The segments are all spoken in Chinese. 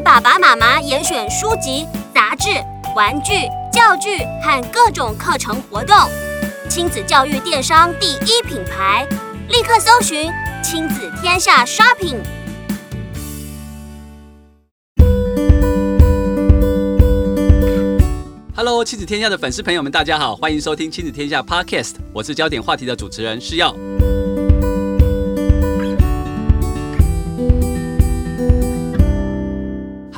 爸爸妈妈严选书籍、杂志、玩具、教具和各种课程活动，亲子教育电商第一品牌，立刻搜寻“亲子天下 Shopping”。Hello，亲子天下的粉丝朋友们，大家好，欢迎收听亲子天下 Podcast，我是焦点话题的主持人诗耀。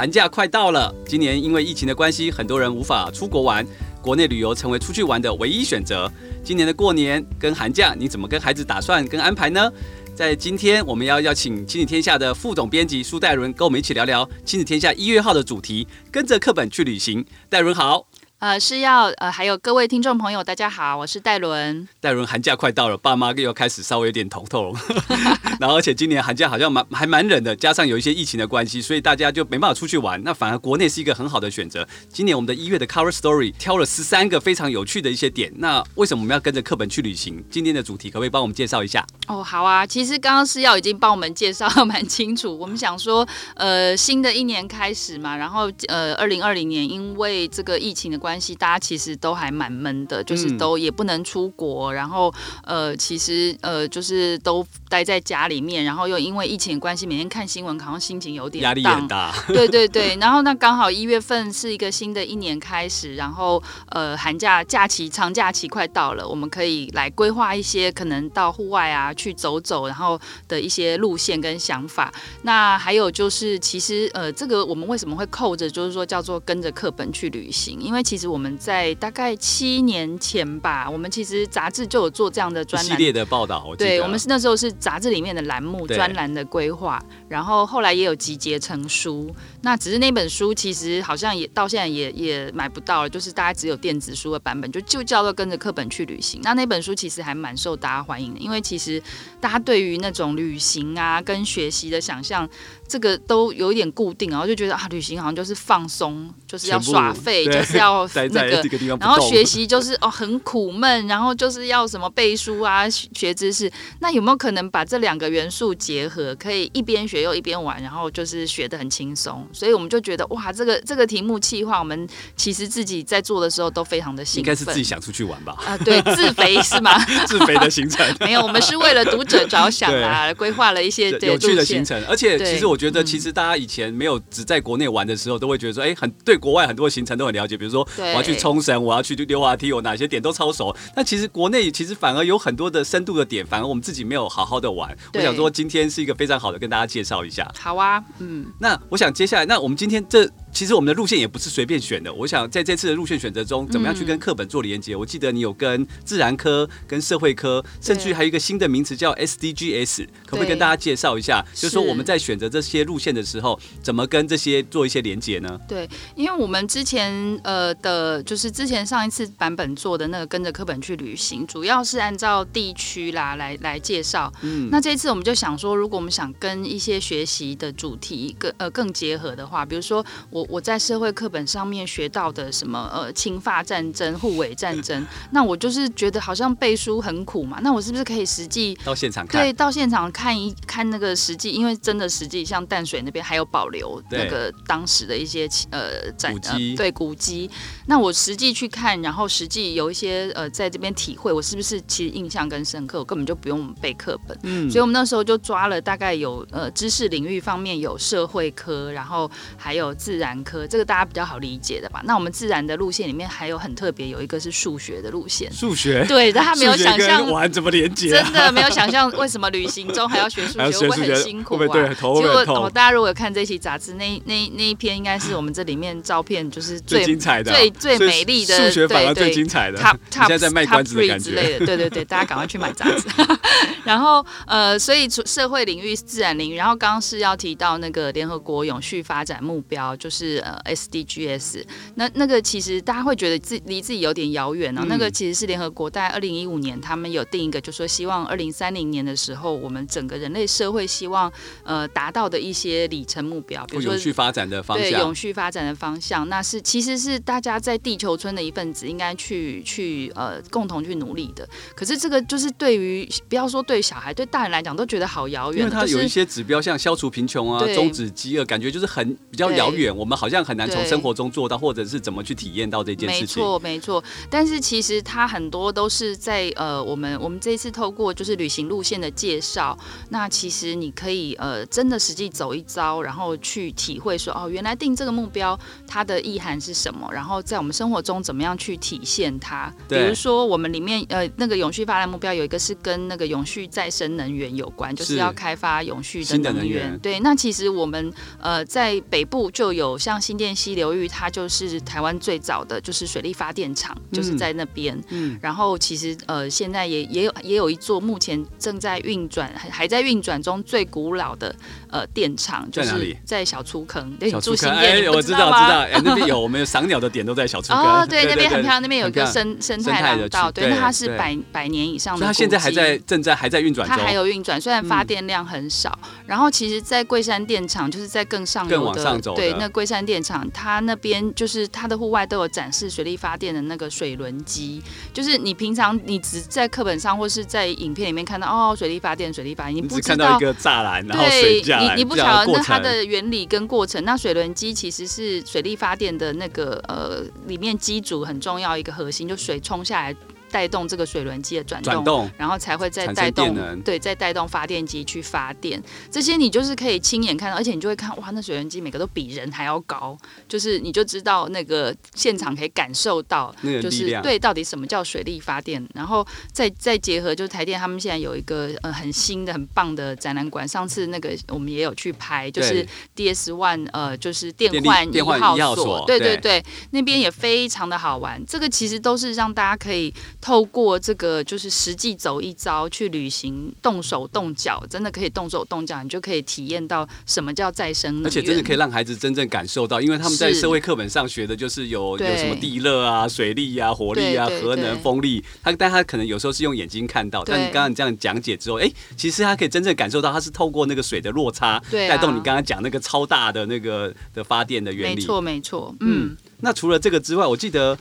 寒假快到了，今年因为疫情的关系，很多人无法出国玩，国内旅游成为出去玩的唯一选择。今年的过年跟寒假，你怎么跟孩子打算跟安排呢？在今天，我们要邀请亲子天下的副总编辑苏戴伦跟我们一起聊聊亲子天下一月号的主题，跟着课本去旅行。戴伦好。呃，是要呃，还有各位听众朋友，大家好，我是戴伦。戴伦，寒假快到了，爸妈又开始稍微有点头痛，然后而且今年寒假好像蛮还蛮冷的，加上有一些疫情的关系，所以大家就没办法出去玩。那反而国内是一个很好的选择。今年我们的一月的 Cover Story 挑了十三个非常有趣的一些点。那为什么我们要跟着课本去旅行？今天的主题可不可以帮我们介绍一下？哦，好啊，其实刚刚是要已经帮我们介绍蛮清楚。我们想说，呃，新的一年开始嘛，然后呃，二零二零年因为这个疫情的关系，大家其实都还蛮闷的，就是都也不能出国，嗯、然后呃，其实呃，就是都待在家里面，然后又因为疫情的关系，每天看新闻，好像心情有点压力很大。对对对，然后那刚好一月份是一个新的一年开始，然后呃，寒假假期长假期快到了，我们可以来规划一些可能到户外啊去走走，然后的一些路线跟想法。那还有就是，其实呃，这个我们为什么会扣着，就是说叫做跟着课本去旅行？因为其实我们在大概七年前吧，我们其实杂志就有做这样的专栏系列的报道。我对，我们是那时候是杂志里面的栏目专栏的规划，然后后来也有集结成书。那只是那本书其实好像也到现在也也买不到了，就是大家只有电子书的版本，就就叫做跟着课本去旅行。那那本书其实还蛮受大家欢迎的，因为其实大家对于那种旅行啊跟学习的想象。这个都有一点固定，然后就觉得啊，旅行好像就是放松，就是要耍废，就是要那个，然后学习就是哦很苦闷，然后就是要什么背书啊、学知识。那有没有可能把这两个元素结合，可以一边学又一边玩，然后就是学的很轻松？所以我们就觉得哇，这个这个题目企划，我们其实自己在做的时候都非常的兴奋。应该是自己想出去玩吧？啊，对，自肥是吗？自肥的行程 没有，我们是为了读者着想啊，规划了一些对有趣的行程，而且其实我。觉得其实大家以前没有只在国内玩的时候，都会觉得说，哎，很对国外很多行程都很了解。比如说，我要去冲绳，我要去溜滑梯，我哪些点都超熟。那其实国内其实反而有很多的深度的点，反而我们自己没有好好的玩。我想说，今天是一个非常好的跟大家介绍一下。好啊，嗯。那我想接下来，那我们今天这。其实我们的路线也不是随便选的。我想在这次的路线选择中，怎么样去跟课本做连接？嗯、我记得你有跟自然科、跟社会科，甚至还有一个新的名词叫 SDGs，可不可以跟大家介绍一下？就是说我们在选择这些路线的时候，怎么跟这些做一些连接呢？对，因为我们之前呃的，就是之前上一次版本做的那个跟着课本去旅行，主要是按照地区啦来来介绍。嗯，那这一次我们就想说，如果我们想跟一些学习的主题更呃更结合的话，比如说我。我我在社会课本上面学到的什么呃，侵华战争、护尾战争，那我就是觉得好像背书很苦嘛，那我是不是可以实际到现场看？对，到现场看一看那个实际，因为真的实际像淡水那边还有保留那个当时的一些呃展呃对古迹，那我实际去看，然后实际有一些呃在这边体会，我是不是其实印象更深刻？我根本就不用背课本，嗯，所以我们那时候就抓了大概有呃知识领域方面有社会科，然后还有自然。科这个大家比较好理解的吧？那我们自然的路线里面还有很特别，有一个是数学的路线。数学对，但他没有想象玩怎么连接，真的没有想象为什么旅行中还要学数学，会不会很辛苦啊？结果哦，大家如果有看这期杂志，那那那一篇应该是我们这里面照片就是最精彩的、最最美丽的数学反而最精彩的。Top Top 现在在卖关子的感觉之类的，对对对，大家赶快去买杂志。然后呃，所以社会领域、自然领域，然后刚刚是要提到那个联合国永续发展目标，就是。就是呃 SDGs。那那个其实大家会觉得自离自己有点遥远哦。嗯、那个其实是联合国在二零一五年他们有定一个，就是说希望二零三零年的时候，我们整个人类社会希望呃达到的一些里程目标，比如说永续发展的方向，对永续发展的方向，那是其实是大家在地球村的一份子，应该去去呃共同去努力的。可是这个就是对于不要说对小孩，对大人来讲都觉得好遥远，因为它有一些指标，像消除贫穷啊、终止饥饿，感觉就是很比较遥远，我们好像很难从生活中做到，或者是怎么去体验到这件事情。没错，没错。但是其实它很多都是在呃，我们我们这一次透过就是旅行路线的介绍，那其实你可以呃真的实际走一遭，然后去体会说哦，原来定这个目标它的意涵是什么，然后在我们生活中怎么样去体现它。比如说我们里面呃那个永续发展目标有一个是跟那个永续再生能源有关，就是要开发永续的能源。新的能源。对，那其实我们呃在北部就有像新店溪流域，它就是台湾最早的就是水力发电厂，就是在那边。嗯。然后其实呃现在也也有也有一座目前正在运转还还在运转中最古老的呃电厂，就是在小粗坑。小粗坑。哎，我知道知道，哎那边有 我们有赏鸟的点都在小粗坑。哦，对，那边很漂亮，那边有一个生生态廊道，对，那它是百百年以上的。它现在还在正在还在运转中。它还有运转，虽然发电量很少。然后其实，在桂山电厂就是在更上游的，对，那桂山电厂它那边就是它的户外都有展示水力发电的那个水轮机，就是你平常你只在课本上或是在影片里面看到哦，水力发电，水力发电，你不知道，你只看到一个栅栏，然后水下来，对，你你不晓得那它的原理跟过程。那水轮机其实是水力发电的那个呃里面机组很重要一个核心，就水冲下来。带动这个水轮机的转动，动然后才会再带动，对，再带动发电机去发电。这些你就是可以亲眼看到，而且你就会看，哇，那水轮机每个都比人还要高，就是你就知道那个现场可以感受到，就是对，到底什么叫水力发电。然后再再结合，就是台电他们现在有一个呃很新的、很棒的展览馆。上次那个我们也有去拍，就是 DS One 呃，就是电换一号所，对对对，对那边也非常的好玩。这个其实都是让大家可以。透过这个就是实际走一遭去旅行，动手动脚，真的可以动手动脚，你就可以体验到什么叫再生能源，而且真的可以让孩子真正感受到，因为他们在社会课本上学的就是有有什么地热啊、水力啊、火力啊、核能、风力，他但他可能有时候是用眼睛看到，但你刚刚你这样讲解之后，哎，其实他可以真正感受到，他是透过那个水的落差带动你刚刚讲那个超大的那个的发电的原理。没错，没错。嗯，那除了这个之外，我记得。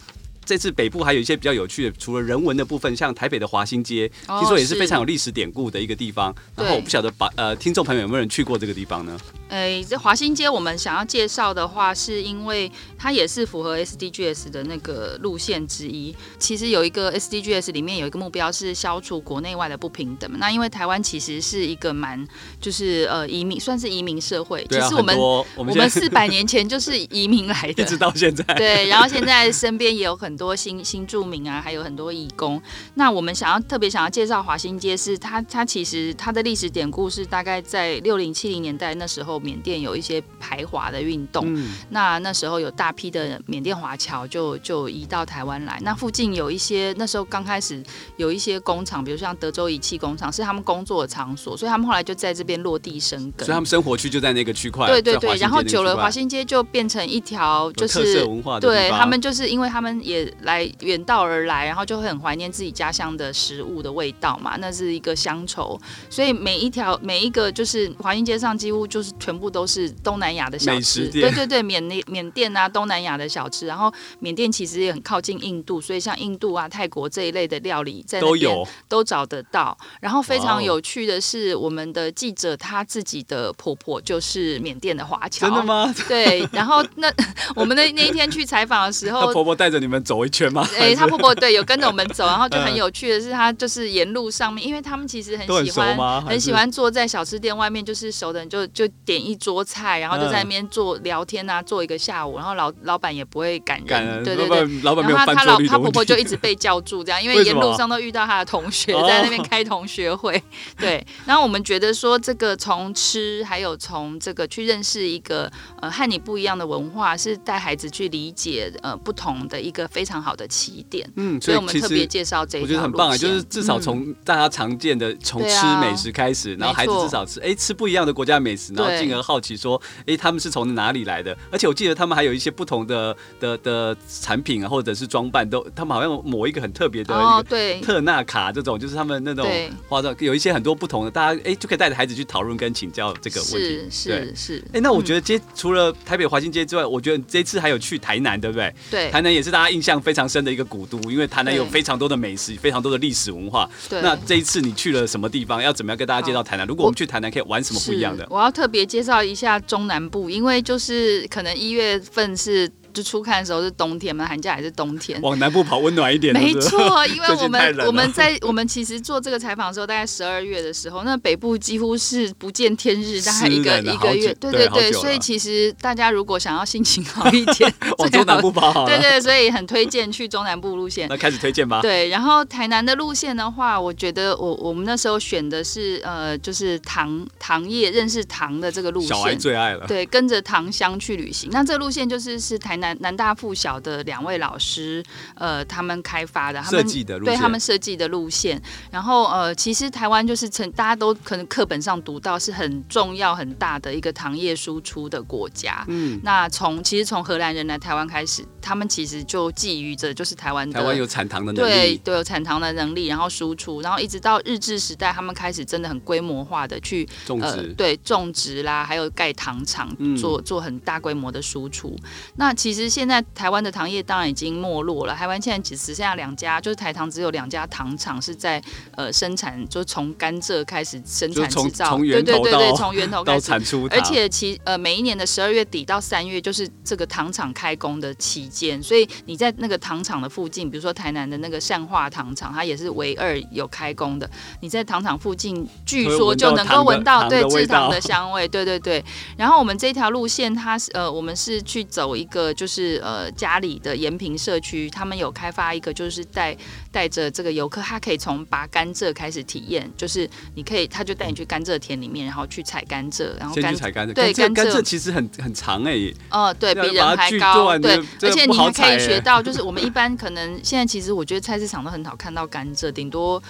这次北部还有一些比较有趣的，除了人文的部分，像台北的华新街，听说也是非常有历史典故的一个地方。然后我不晓得把呃听众朋友有没有人去过这个地方呢？诶，这华新街我们想要介绍的话，是因为它也是符合 SDGs 的那个路线之一。其实有一个 SDGs 里面有一个目标是消除国内外的不平等。那因为台湾其实是一个蛮就是呃移民，算是移民社会。其实我们我们四百年前就是移民来的，一直到现在。对，然后现在身边也有很多新新住民啊，还有很多义工。那我们想要特别想要介绍华新街，是它它其实它的历史典故是大概在六零七零年代那时候，缅甸有一些排华的运动。嗯、那那时候有大批的缅甸华侨就就移到台湾来。那附近有一些那时候刚开始有一些工厂，比如像德州仪器工厂是他们工作的场所，所以他们后来就在这边落地生根。所以他们生活区就在那个区块。对对对，然后久了华新街就变成一条就是特色文化的。对他们就是因为他们也。来远道而来，然后就会很怀念自己家乡的食物的味道嘛，那是一个乡愁。所以每一条每一个就是华阴街上几乎就是全部都是东南亚的小吃，对对对，缅甸缅甸啊，东南亚的小吃。然后缅甸其实也很靠近印度，所以像印度啊、泰国这一类的料理在那边都有都找得到。然后非常有趣的是，我们的记者她自己的婆婆就是缅甸的华侨，真的吗？对。然后那 我们的那一天去采访的时候，婆婆带着你们走。圈吗？哎，他婆婆对有跟着我们走，然后就很有趣的是，他就是沿路上面，因为他们其实很喜欢，很喜欢坐在小吃店外面，就是熟的人就就点一桌菜，然后就在那边坐聊天啊，坐一个下午，然后老老板也不会赶人，对对对，老板没有然后他老他婆婆就一直被叫住这样，因为沿路上都遇到他的同学在那边开同学会，对。然后我们觉得说，这个从吃，还有从这个去认识一个呃和你不一样的文化，是带孩子去理解呃不同的一个非。非常好的起点。嗯，所以我们特别介绍这一条我觉得很棒啊，就是至少从大家常见的从吃美食开始，然后孩子至少吃哎吃不一样的国家美食，然后进而好奇说哎他们是从哪里来的？而且我记得他们还有一些不同的的的产品啊，或者是装扮都，他们好像抹一个很特别的哦，对，特纳卡这种，就是他们那种化妆有一些很多不同的，大家哎就可以带着孩子去讨论跟请教这个问题。是是是。哎，那我觉得街除了台北华新街之外，我觉得这次还有去台南，对不对？对，台南也是大家印象非常深的一个古都，因为台南有非常多的美食，非常多的历史文化。对，那这一次你去了什么地方？要怎么样跟大家介绍台南？如果我们去台南，可以玩什么不一样的？我要特别介绍一下中南部，因为就是可能一月份是。就初看的时候是冬天嘛，寒假还是冬天。往南部跑温暖一点。没错，因为 我们我们在我们其实做这个采访的时候，大概十二月的时候，那北部几乎是不见天日，大概一个一个月。对对对，所以其实大家如果想要心情好一点，往中南部跑好。对对，所以很推荐去中南部路线。那开始推荐吧。对，然后台南的路线的话，我觉得我我们那时候选的是呃，就是糖糖业认识糖的这个路线，小孩最爱了。对，跟着糖香去旅行。那这个路线就是是台南南大附小的两位老师，呃，他们开发的，他们设计的路线，对他们设计的路线。然后，呃，其实台湾就是成大家都可能课本上读到是很重要很大的一个糖业输出的国家。嗯，那从其实从荷兰人来台湾开始，他们其实就觊觎着就是台湾台湾有产糖的能力，对，都有产糖的能力，然后输出，然后一直到日治时代，他们开始真的很规模化的去种植，呃、对，种植啦，还有盖糖厂，做做很大规模的输出。嗯、那其实现在台。湾的糖业当然已经没落了。台湾现在只剩下两家，就是台糖只有两家糖厂是在呃生产，就从甘蔗开始生产制造，对对对对，从源头开始产出。而且其呃每一年的十二月底到三月，就是这个糖厂开工的期间，所以你在那个糖厂的附近，比如说台南的那个善化糖厂，它也是唯二有开工的。你在糖厂附近，据说就能够 闻到对制糖的香味，对对对。然后我们这条路线，它是呃我们是去走一个就是呃。家里的延平社区，他们有开发一个，就是带带着这个游客，他可以从拔甘蔗开始体验，就是你可以，他就带你去甘蔗田里面，然后去采甘蔗，然后先去采甘蔗，对，甘蔗其实很很长哎、欸，哦，对比人还高，对，而且你还可以 学到，就是我们一般可能现在其实我觉得菜市场都很好看到甘蔗，顶多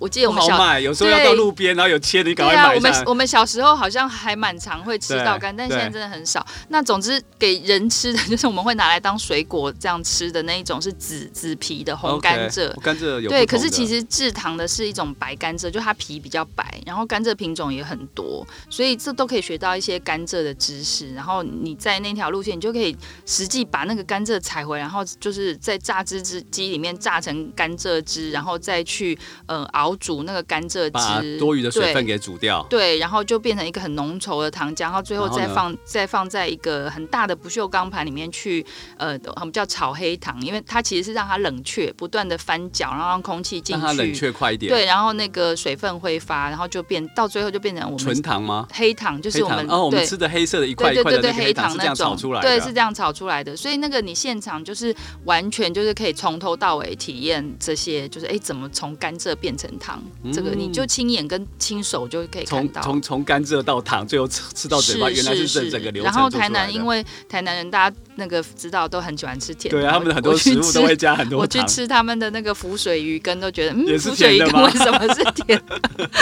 我记得我们小卖，有时候要到路边，然后有切的，你赶快买。对啊，我们我们小时候好像还蛮常会吃到甘，但现在真的很少。那总之给人吃的 就是我们会拿来当水。果这样吃的那一种是紫紫皮的红甘蔗，okay, 甘蔗有对，可是其实制糖的是一种白甘蔗，就它皮比较白，然后甘蔗品种也很多，所以这都可以学到一些甘蔗的知识。然后你在那条路线，你就可以实际把那个甘蔗采回，然后就是在榨汁机里面榨成甘蔗汁，然后再去呃熬煮那个甘蔗汁，把多余的水分给煮掉，对，然后就变成一个很浓稠的糖浆，然后最后再放再放在一个很大的不锈钢盘里面去呃。我们叫炒黑糖，因为它其实是让它冷却，不断的翻搅，然后让空气进去，让它冷却快一点。对，然后那个水分挥发，然后就变到最后就变成我们纯糖吗？黑糖就是我们哦，我们吃的黑色的一块一块的黑糖那种，炒出来对，是这样炒出来的。所以那个你现场就是完全就是可以从头到尾体验这些，就是哎怎么从甘蔗变成糖，这个你就亲眼跟亲手就可以看到。从从甘蔗到糖，最后吃吃到嘴巴，原来是整整个流程。然后台南因为台南人大家那个知道都很喜欢吃甜，对啊，他们的很多食物都会加很多糖。我去吃他们的那个浮水鱼羹，都觉得嗯，浮水鱼羹为什么是甜？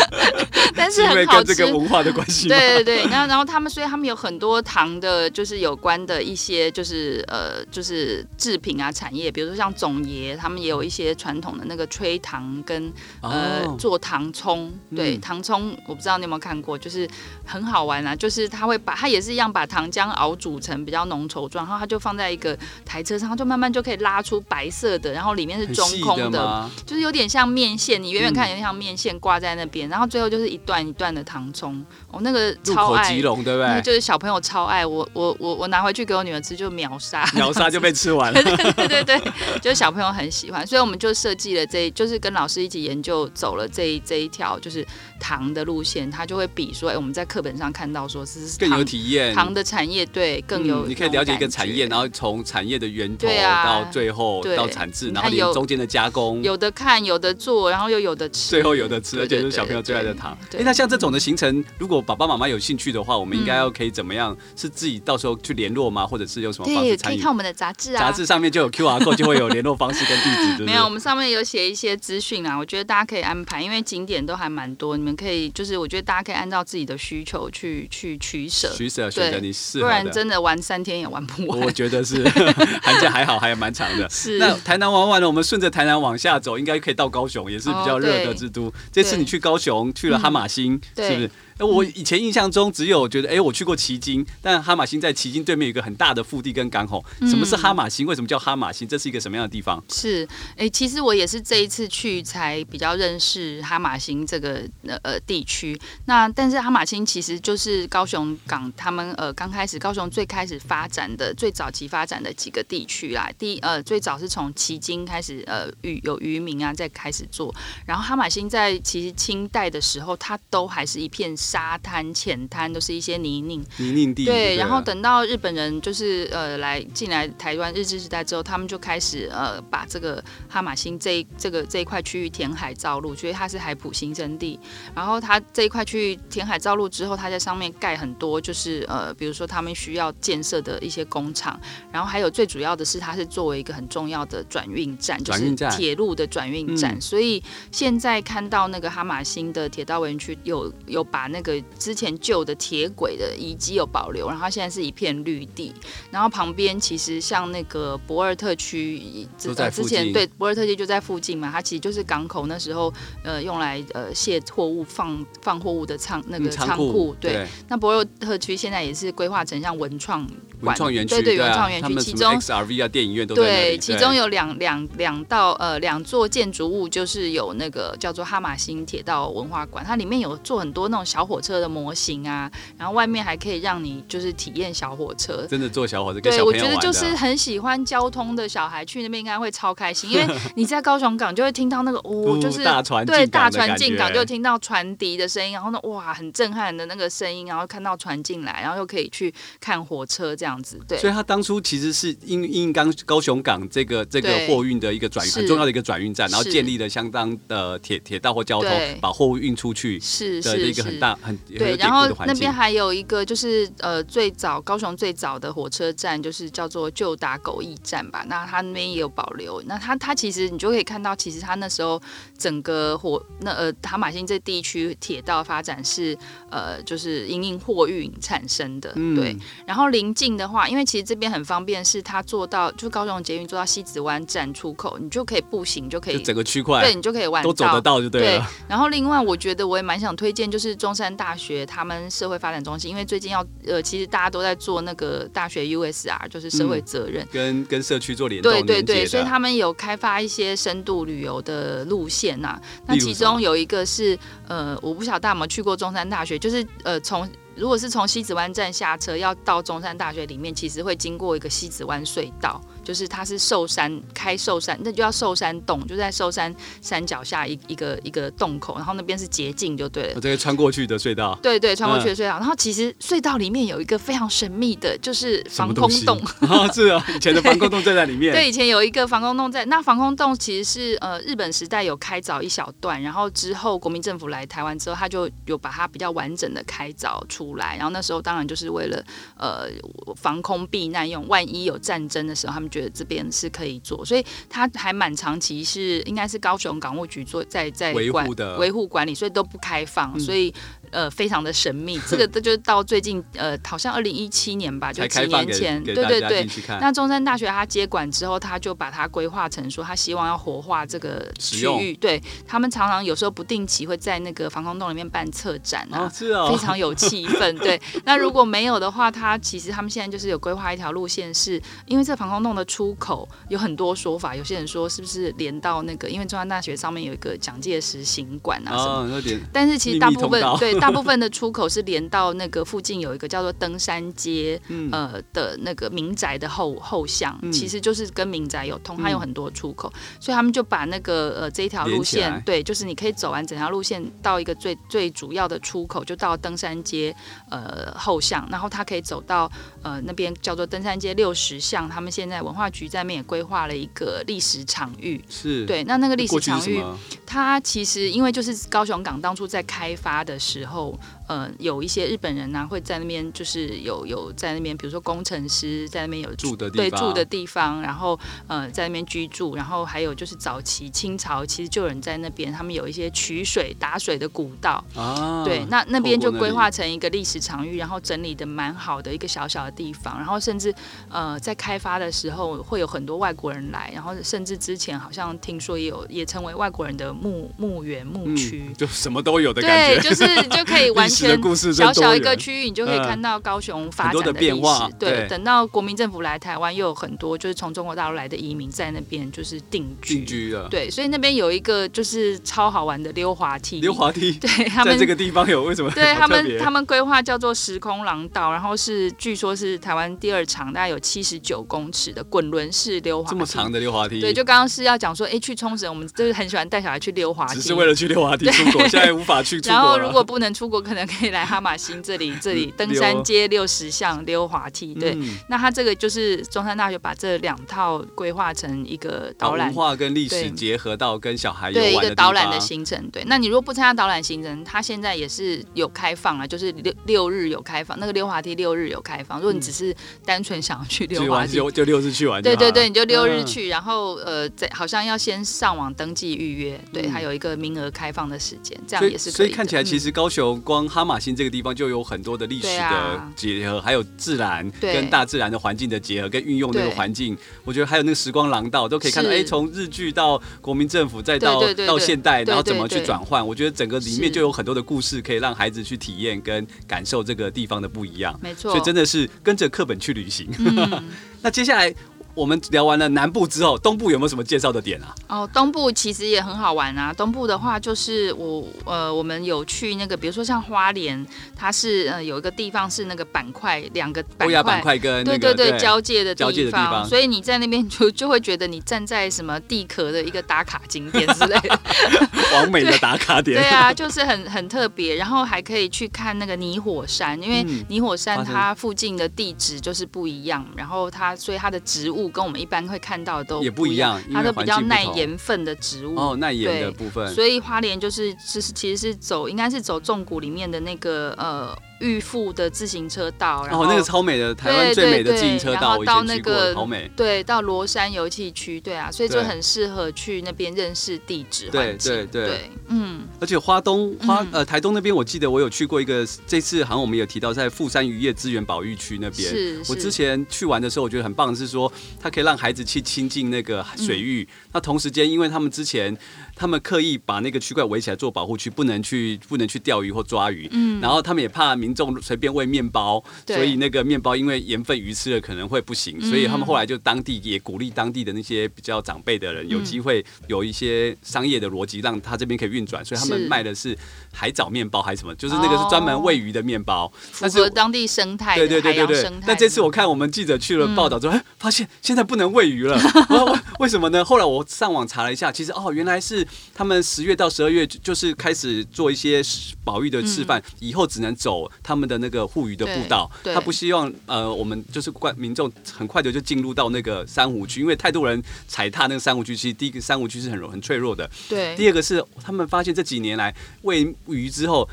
但是很好吃。这个文化的关系。对对对，然后然后他们所以他们有很多糖的，就是有关的一些就是呃就是制品啊产业，比如说像总爷，他们也有一些传统的那个吹糖跟呃做糖葱。对，糖葱我不知道你有没有看过，就是很好玩啊，就是他会把它也是一样把糖浆熬煮成比较浓稠状，然后它就放在一个台车上，就慢慢就可以拉出白色的，然后里面是中空的，的就是有点像面线，你远远看有点像面线挂在那边，嗯、然后最后就是一段一段的糖葱，我、哦、那个超爱，入口即溶，对不对？就是小朋友超爱，我我我我拿回去给我女儿吃就秒杀，秒杀就被吃完了，对对对对，就是小朋友很喜欢，所以我们就设计了这，就是跟老师一起研究走了这一这一条就是糖的路线，他就会比说，哎，我们在课本上看到说是更有体验，糖的产业对更有、嗯，你可以了解一个产业，然后从产业的源头啊到最后到产制，然后连中间的加工，有的看，有的做，然后又有的吃，最后有的吃，而且是小朋友最爱的糖。哎，那像这种的行程，如果爸爸妈妈有兴趣的话，我们应该要可以怎么样？是自己到时候去联络吗？或者是有什么方式参与？可以看我们的杂志啊，杂志上面就有 QR code，就会有联络方式跟地址，对不对？没有，我们上面有写一些资讯啊，我觉得大家可以安排，因为景点都还蛮多，你们可以就是我觉得大家可以按照自己的需求去去取舍，取舍选择你适合，不然真的玩三天也玩不完。我觉得是 寒假还好，还蛮长的。是。那台南玩完了，我们顺着台南往下走，应该可以到高雄，也是比较热的之都。哦、这次你去高雄去了哈马星，嗯、是不是？我以前印象中只有觉得，哎，我去过旗津，但哈马星在旗津对面有一个很大的腹地跟港口。什么是哈马星？为什么叫哈马星？这是一个什么样的地方？是，哎，其实我也是这一次去才比较认识哈马星这个呃地区。那但是哈马星其实就是高雄港他们呃刚开始高雄最开始发展的最早期发展的几个地区啦。第呃最早是从旗津开始呃渔有渔民啊在开始做，然后哈马星在其实清代的时候它都还是一片。沙滩、浅滩都是一些泥泞泥泞地，对。然后等到日本人就是呃来进来台湾日治时代之后，他们就开始呃把这个哈马星这一这个这一块区域填海造陆，所以它是海埔新生地。然后它这一块区域填海造陆之后，它在上面盖很多就是呃比如说他们需要建设的一些工厂，然后还有最主要的是它是作为一个很重要的转运站，就是铁路的转运站。所以现在看到那个哈马星的铁道园区有有把那个之前旧的铁轨的遗迹有保留，然后现在是一片绿地，然后旁边其实像那个博尔特区，呃，之前对博尔特区就在附近嘛，它其实就是港口那时候呃用来呃卸货物放放货物的仓那个仓库，对。对那博尔特区现在也是规划成像文创文创园区，对对，原创园区，其中 XRV 啊电影院都对，其中有两两两道呃两座建筑物，就是有那个叫做哈马星铁道文化馆，它里面有做很多那种小火车的模型啊，然后外面还可以让你就是体验小火车，真的坐小火车。对，我觉得就是很喜欢交通的小孩去那边应该会超开心，因为 你在高雄港就会听到那个哦，就是大船对大船进港就听到船笛的声音，然后呢哇很震撼的那个声音，然后看到船进来，然后又可以去看火车这样子。对，所以他当初其实是因因刚高雄港这个这个货运的一个转很重要的一个转运站，然后建立了相当的铁铁道或交通，把货物运出去是的一个很大很对，然后那边还有一个就是呃最早高雄最早的火车站就是叫做旧打狗驿站吧，那它那边也有保留。那它它其实你就可以看到，其实它那时候整个火那呃哈玛星这地区铁道发展是呃就是因应货运产生的，嗯、对。然后临近的话，因为其实这边很方便，是它做到就高雄捷运做到西子湾站出口，你就可以步行就可以整个区块，对你就可以玩都走得到就对了。对，然后另外我觉得我也蛮想推荐，就是中山大学他们社会发展中心，因为最近要呃，其实大家都在做那个大学 USR，就是社会责任，嗯、跟跟社区做联动，对对对，所以他们有开发一些深度旅游的路线呐、啊。那其中有一个是呃，我不晓得大家有没有去过中山大学，就是呃从。如果是从西子湾站下车，要到中山大学里面，其实会经过一个西子湾隧道。就是它是寿山开寿山，那就叫寿山洞，就在寿山山脚下一一个一个洞口，然后那边是捷径就对了。我这个穿过去的隧道。对对，穿过去的隧道。嗯、然后其实隧道里面有一个非常神秘的，就是防空洞。啊，是啊，以前的防空洞就在里面。对，以前有一个防空洞在。那防空洞其实是呃日本时代有开凿一小段，然后之后国民政府来台湾之后，他就有把它比较完整的开凿出来。然后那时候当然就是为了呃防空避难用，万一有战争的时候，他们觉得这边是可以做，所以他还蛮长期是应该是高雄港务局做在在维护的维护管理，所以都不开放，嗯、所以。呃，非常的神秘，这个 这就到最近，呃，好像二零一七年吧，就几年前，对对对。那中山大学他接管之后，他就把它规划成说，他希望要活化这个区域。对，他们常常有时候不定期会在那个防空洞里面办策展啊，哦是哦、非常有气氛。对，那如果没有的话，他其实他们现在就是有规划一条路线是，是因为这防空洞的出口有很多说法，有些人说是不是连到那个，因为中山大学上面有一个蒋介石行馆啊什么，哦、但是其实大部分对。大部分的出口是连到那个附近有一个叫做登山街，嗯、呃的那个民宅的后后巷，嗯、其实就是跟民宅有通，它有很多出口，嗯、所以他们就把那个呃这一条路线，对，就是你可以走完整条路线到一个最最主要的出口，就到登山街呃后巷，然后它可以走到呃那边叫做登山街六十巷，他们现在文化局在那边也规划了一个历史场域，是。对，那那个历史场域，它其实因为就是高雄港当初在开发的时候。然后。呃，有一些日本人呢、啊、会在那边，就是有有在那边，比如说工程师在那边有住的地对住的地方，然后呃在那边居住，然后还有就是早期清朝其实就有人在那边，他们有一些取水打水的古道。啊，对，那那边就规划成一个历史场域，然后整理的蛮好的一个小小的地方，然后甚至呃在开发的时候会有很多外国人来，然后甚至之前好像听说也有也成为外国人的墓墓园墓区、嗯，就什么都有的感觉，对，就是就可以完 全。小小一个区域，你就可以看到高雄发展的变化。对，等到国民政府来台湾，又有很多就是从中国大陆来的移民在那边就是定居。定居了。对，所以那边有一个就是超好玩的溜滑梯。溜滑梯。对，他们在这个地方有为什么？对他们，他们规划叫做时空廊道，然后是据说是台湾第二长，大概有七十九公尺的滚轮式溜滑梯。这么长的溜滑梯。对，就刚刚是要讲说，哎，去冲绳，我们就是很喜欢带小孩去溜滑梯，只是为了去溜滑梯出国，现在无法去出国。然后如果不能出国，可能可以来。哈马星这里，这里登山街六十巷溜滑梯，对，嗯、那它这个就是中山大学把这两套规划成一个导览，文化跟历史结合到跟小孩对一个导览的行程。对，那你如果不参加导览行程，它现在也是有开放啊，就是六六日有开放，那个溜滑梯六日有开放。如果你只是单纯想要去溜滑梯，就就六日去玩。对对对，你就六日去，嗯、然后呃，在好像要先上网登记预约，对，还有一个名额开放的时间，这样也是可以。所以看起来其实高雄光哈马星这个地方就有很多的历史的结合，还有自然跟大自然的环境的结合，跟运用那个环境，我觉得还有那个时光廊道都可以看到。哎，从日剧到国民政府，再到到现代，然后怎么去转换？我觉得整个里面就有很多的故事，可以让孩子去体验跟感受这个地方的不一样。没错，所以真的是跟着课本去旅行。那接下来。我们聊完了南部之后，东部有没有什么介绍的点啊？哦，东部其实也很好玩啊。东部的话，就是我呃，我们有去那个，比如说像花莲，它是呃有一个地方是那个板块，两个板块，板块跟、那个、对对对交界的交界的地方，所以你在那边就就会觉得你站在什么地壳的一个打卡景点之类的，完美的打卡点。对，对啊，就是很很特别，然后还可以去看那个泥火山，因为泥火山它附近的地质就是不一样，然后它所以它的植物。跟我们一般会看到的都不也不一样，它都比较耐盐分的植物哦，耐盐的部分。所以花莲就是其实其实是走，应该是走重谷里面的那个呃。玉富的自行车道，然后、哦、那个超美的，台湾最美的自行车道，对对对，然后到那个好美，对，到罗山游憩区，对啊，所以就很适合去那边认识地质环境，对对对，对，嗯。而且花东花呃台东那边，我记得我有去过一个，这次好像我们有提到在富山渔业资源保育区那边，是，是。我之前去玩的时候，我觉得很棒的是说，它可以让孩子去亲近那个水域，嗯、那同时间，因为他们之前。他们刻意把那个区块围起来做保护区，不能去不能去钓鱼或抓鱼。嗯，然后他们也怕民众随便喂面包，对。所以那个面包因为盐分鱼吃了可能会不行，嗯、所以他们后来就当地也鼓励当地的那些比较长辈的人有机会有一些商业的逻辑，让他这边可以运转，所以他们卖的是海藻面包还是什么，就是那个是专门喂鱼的面包，符合当地生态，对对对对对。但这次我看我们记者去了报道之后，发现现在不能喂鱼了，为为什么呢？后来我上网查了一下，其实哦，原来是他们十月。到十二月就是开始做一些保育的示范，嗯、以后只能走他们的那个护鱼的步道。他不希望呃，我们就是怪民众很快的就进入到那个珊瑚区，因为太多人踩踏那个珊瑚区。其实第一个珊瑚区是很很脆弱的。对。第二个是他们发现这几年来喂鱼之后。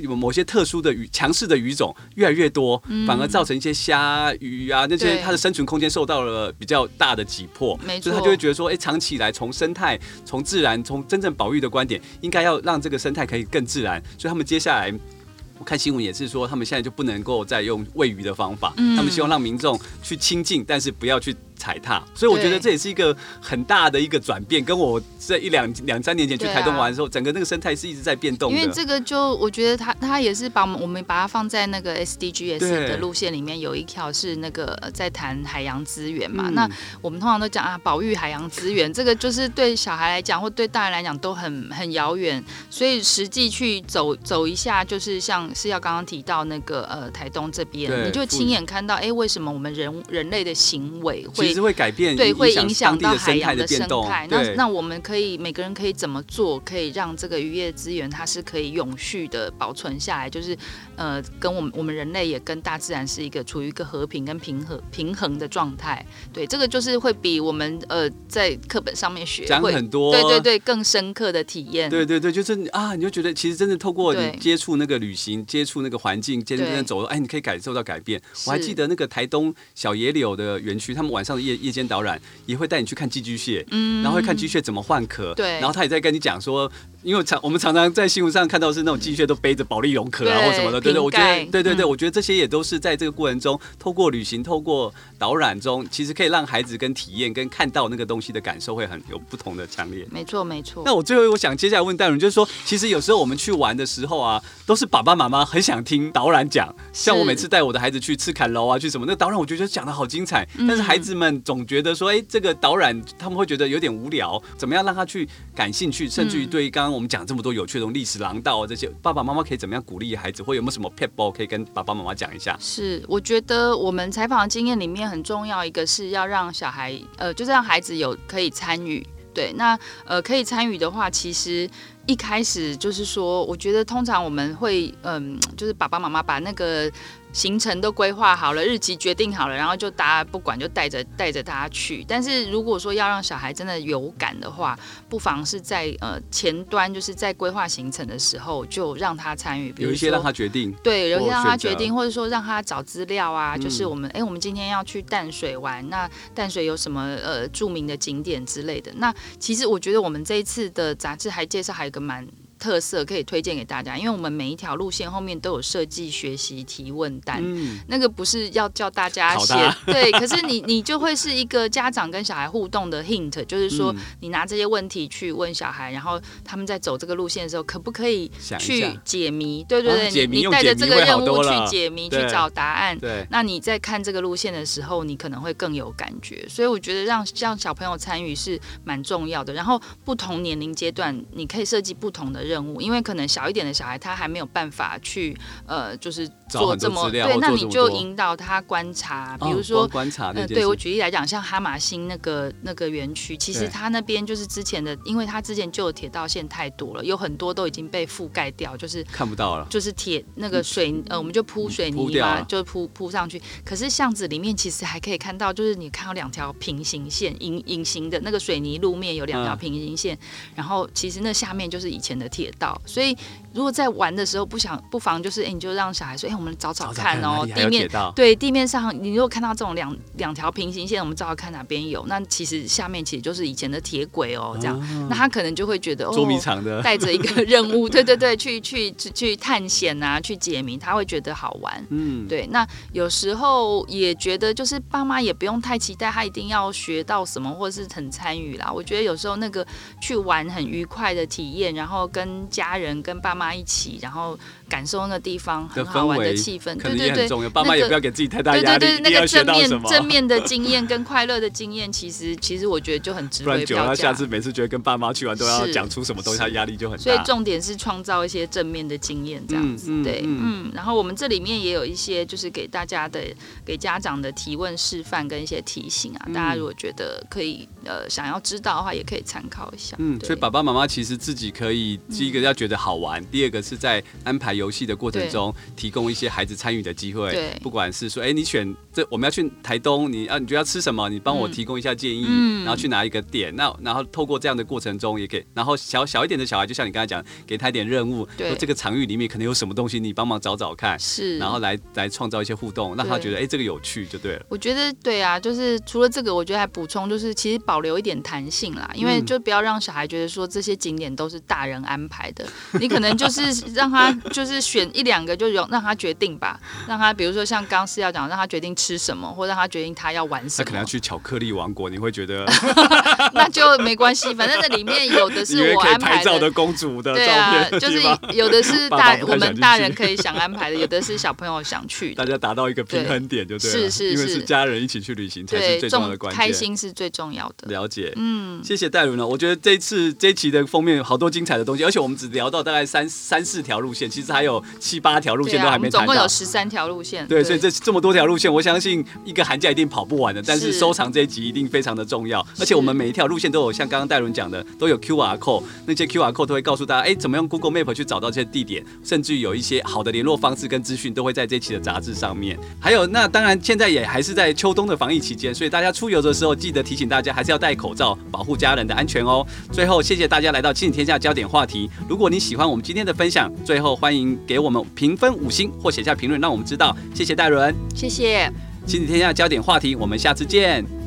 有某些特殊的鱼，强势的鱼种越来越多，反而造成一些虾鱼啊那些它的生存空间受到了比较大的挤迫，所以他就会觉得说，哎，长期以来从生态、从自然、从真正保育的观点，应该要让这个生态可以更自然，所以他们接下来。我看新闻也是说，他们现在就不能够再用喂鱼的方法，他们希望让民众去亲近，但是不要去踩踏。所以我觉得这也是一个很大的一个转变，跟我这一两两三年前去台东玩的时候，整个那个生态是一直在变动的。因为这个就我觉得它它也是把我们我们把它放在那个 SDGs 的路线里面，有一条是那个在谈海洋资源嘛。嗯、那我们通常都讲啊，保育海洋资源，这个就是对小孩来讲或对大人来讲都很很遥远，所以实际去走走一下，就是像是要刚刚提到那个呃台东这边，你就亲眼看到，哎、欸，为什么我们人人类的行为会其实会改变，对，会影响到海洋的生态。那那我们可以每个人可以怎么做，可以让这个渔业资源它是可以永续的保存下来，就是呃，跟我们我们人类也跟大自然是一个处于一个和平跟平和平衡的状态。对，这个就是会比我们呃在课本上面学讲很多，对对对，更深刻的体验。对对对，就是啊，你就觉得其实真的透过你接触那个旅行，接触那个环境，渐渐走，哎，你可以感受到改变。我还记得那个台东小野柳的园区，他们晚上的夜夜间导览也会带你去看寄居蟹，嗯，然后会看寄居蟹怎么换壳，对，然后他也在跟你讲说。因为常我们常常在新闻上看到是那种寄居蟹都背着保利龙壳啊或什么的，对对，我觉得对对对，我觉得这些也都是在这个过程中，透过旅行，透过导览中，其实可以让孩子跟体验跟看到那个东西的感受会很有不同的强烈。没错没错。那我最后我想接下来问淡如，就是说，其实有时候我们去玩的时候啊，都是爸爸妈妈很想听导览讲，像我每次带我的孩子去赤坎楼啊，去什么那个导览，我觉得讲的好精彩，但是孩子们总觉得说，哎，这个导览他们会觉得有点无聊，怎么样让他去感兴趣，甚至于对刚我们讲这么多有趣。这种历史廊道啊，这些爸爸妈妈可以怎么样鼓励孩子，或有没有什么撇步可以跟爸爸妈妈讲一下？是，我觉得我们采访经验里面很重要一个是要让小孩，呃，就是让孩子有可以参与。对，那呃可以参与的话，其实一开始就是说，我觉得通常我们会，嗯、就是爸爸妈妈把那个。行程都规划好了，日期决定好了，然后就大家不管就带着带着他去。但是如果说要让小孩真的有感的话，不妨是在呃前端，就是在规划行程的时候就让他参与，比如，有一些让他决定，对，有一些让他决定，或者说让他找资料啊，就是我们哎、嗯，我们今天要去淡水玩，那淡水有什么呃著名的景点之类的。那其实我觉得我们这一次的杂志还介绍还有一个蛮。特色可以推荐给大家，因为我们每一条路线后面都有设计学习提问单，嗯，那个不是要叫大家写，对，可是你你就会是一个家长跟小孩互动的 hint，就是说你拿这些问题去问小孩，然后他们在走这个路线的时候，可不可以去解谜？对对对，你你带着这个任务去解谜，去找答案，对，那你在看这个路线的时候，你可能会更有感觉。所以我觉得让让小朋友参与是蛮重要的。然后不同年龄阶段，你可以设计不同的任务，因为可能小一点的小孩他还没有办法去呃，就是做这么对，那你就引导他观察，比如说、哦、观察，呃，对我举例来讲，像哈马星那个那个园区，其实他那边就是之前的，因为他之前旧的铁道线太多了，有很多都已经被覆盖掉，就是看不到了，就是铁那个水呃，我们就铺水泥嘛，就铺铺上去。可是巷子里面其实还可以看到，就是你看到两条平行线，隐隐形的那个水泥路面有两条平行线，嗯，然后其实那下面就是以前的铁道。所以，如果在玩的时候不想，不妨就是，哎、欸，你就让小孩说，哎、欸，我们找找看哦、喔，地面对地面上，你如果看到这种两两条平行线，我们找找看哪边有。那其实下面其实就是以前的铁轨哦，这样、哦，那他可能就会觉得哦，捉迷藏的，带着一个任务，对对对，去 去去去探险啊，去解谜，他会觉得好玩。嗯，对。那有时候也觉得，就是爸妈也不用太期待他一定要学到什么，或者是很参与啦。我觉得有时候那个去玩很愉快的体验，然后跟跟。家人跟爸妈一起，然后感受那个地方很好玩的气氛，对对对，爸妈也不要给自己太大压力，对对对，那个正面正面的经验跟快乐的经验，其实其实我觉得就很值回票价。不然久了，下次每次觉得跟爸妈去玩都要讲出什么东西，他压力就很大。所以重点是创造一些正面的经验，这样子，嗯、对，嗯。然后我们这里面也有一些就是给大家的、给家长的提问示范跟一些提醒啊，大家如果觉得可以呃想要知道的话，也可以参考一下。嗯，所以爸爸妈妈其实自己可以第一个要觉得好玩，第二个是在安排游戏的过程中提供一些孩子参与的机会。对，不管是说，哎，你选这我们要去台东，你啊，你觉得要吃什么？你帮我提供一下建议，嗯、然后去哪一个点？那然后透过这样的过程中，也可以，然后小小一点的小孩，就像你刚才讲，给他一点任务，对，说这个场域里面可能有什么东西，你帮忙找找看，是，然后来来创造一些互动，让他觉得哎，这个有趣就对了。我觉得对啊，就是除了这个，我觉得还补充就是，其实保留一点弹性啦，因为就不要让小孩觉得说这些景点都是大人安安排的。你可能就是让他就是 选一两个，就让让他决定吧。让他比如说像刚是要讲，让他决定吃什么，或让他决定他要玩什么。他可能要去巧克力王国，你会觉得 那就没关系，反正那里面有的是我安排照的公主的照片，对啊，就是有的是大我们大人可以想安排的，有的是小朋友想去。大家达到一个平衡点就对了，是是是，因为是家人一起去旅行才是最重要的关键，开心是最重要的。了解，嗯，谢谢戴伦呢。我觉得这一次这一期的封面有好多精彩的东西，而且我们只聊到大概三三四条路线，其实还有七八条路线都还没谈到。总共有十三条路线，对，所以这这么多条路线，我相信一个寒假一定跑不完的。但是收藏这一集一定非常的重要，而且我们每一条路线都有像刚刚戴伦讲的，都有 QR code，那些 QR code 都会告诉大家，哎，怎么用 Google Map 去找到这些地点，甚至于有一些好的联络方式跟资讯都会在这期的杂志上面。还有，那当然现在也还是在秋冬的防疫期间，所以大家出游的时候记得提醒大家还是要戴口罩，保护家人的安全哦。最后，谢谢大家来到亲子天下焦点话题。如果你喜欢我们今天的分享，最后欢迎给我们评分五星或写下评论，让我们知道。谢谢戴伦，谢谢。亲子天下焦点话题，我们下次见。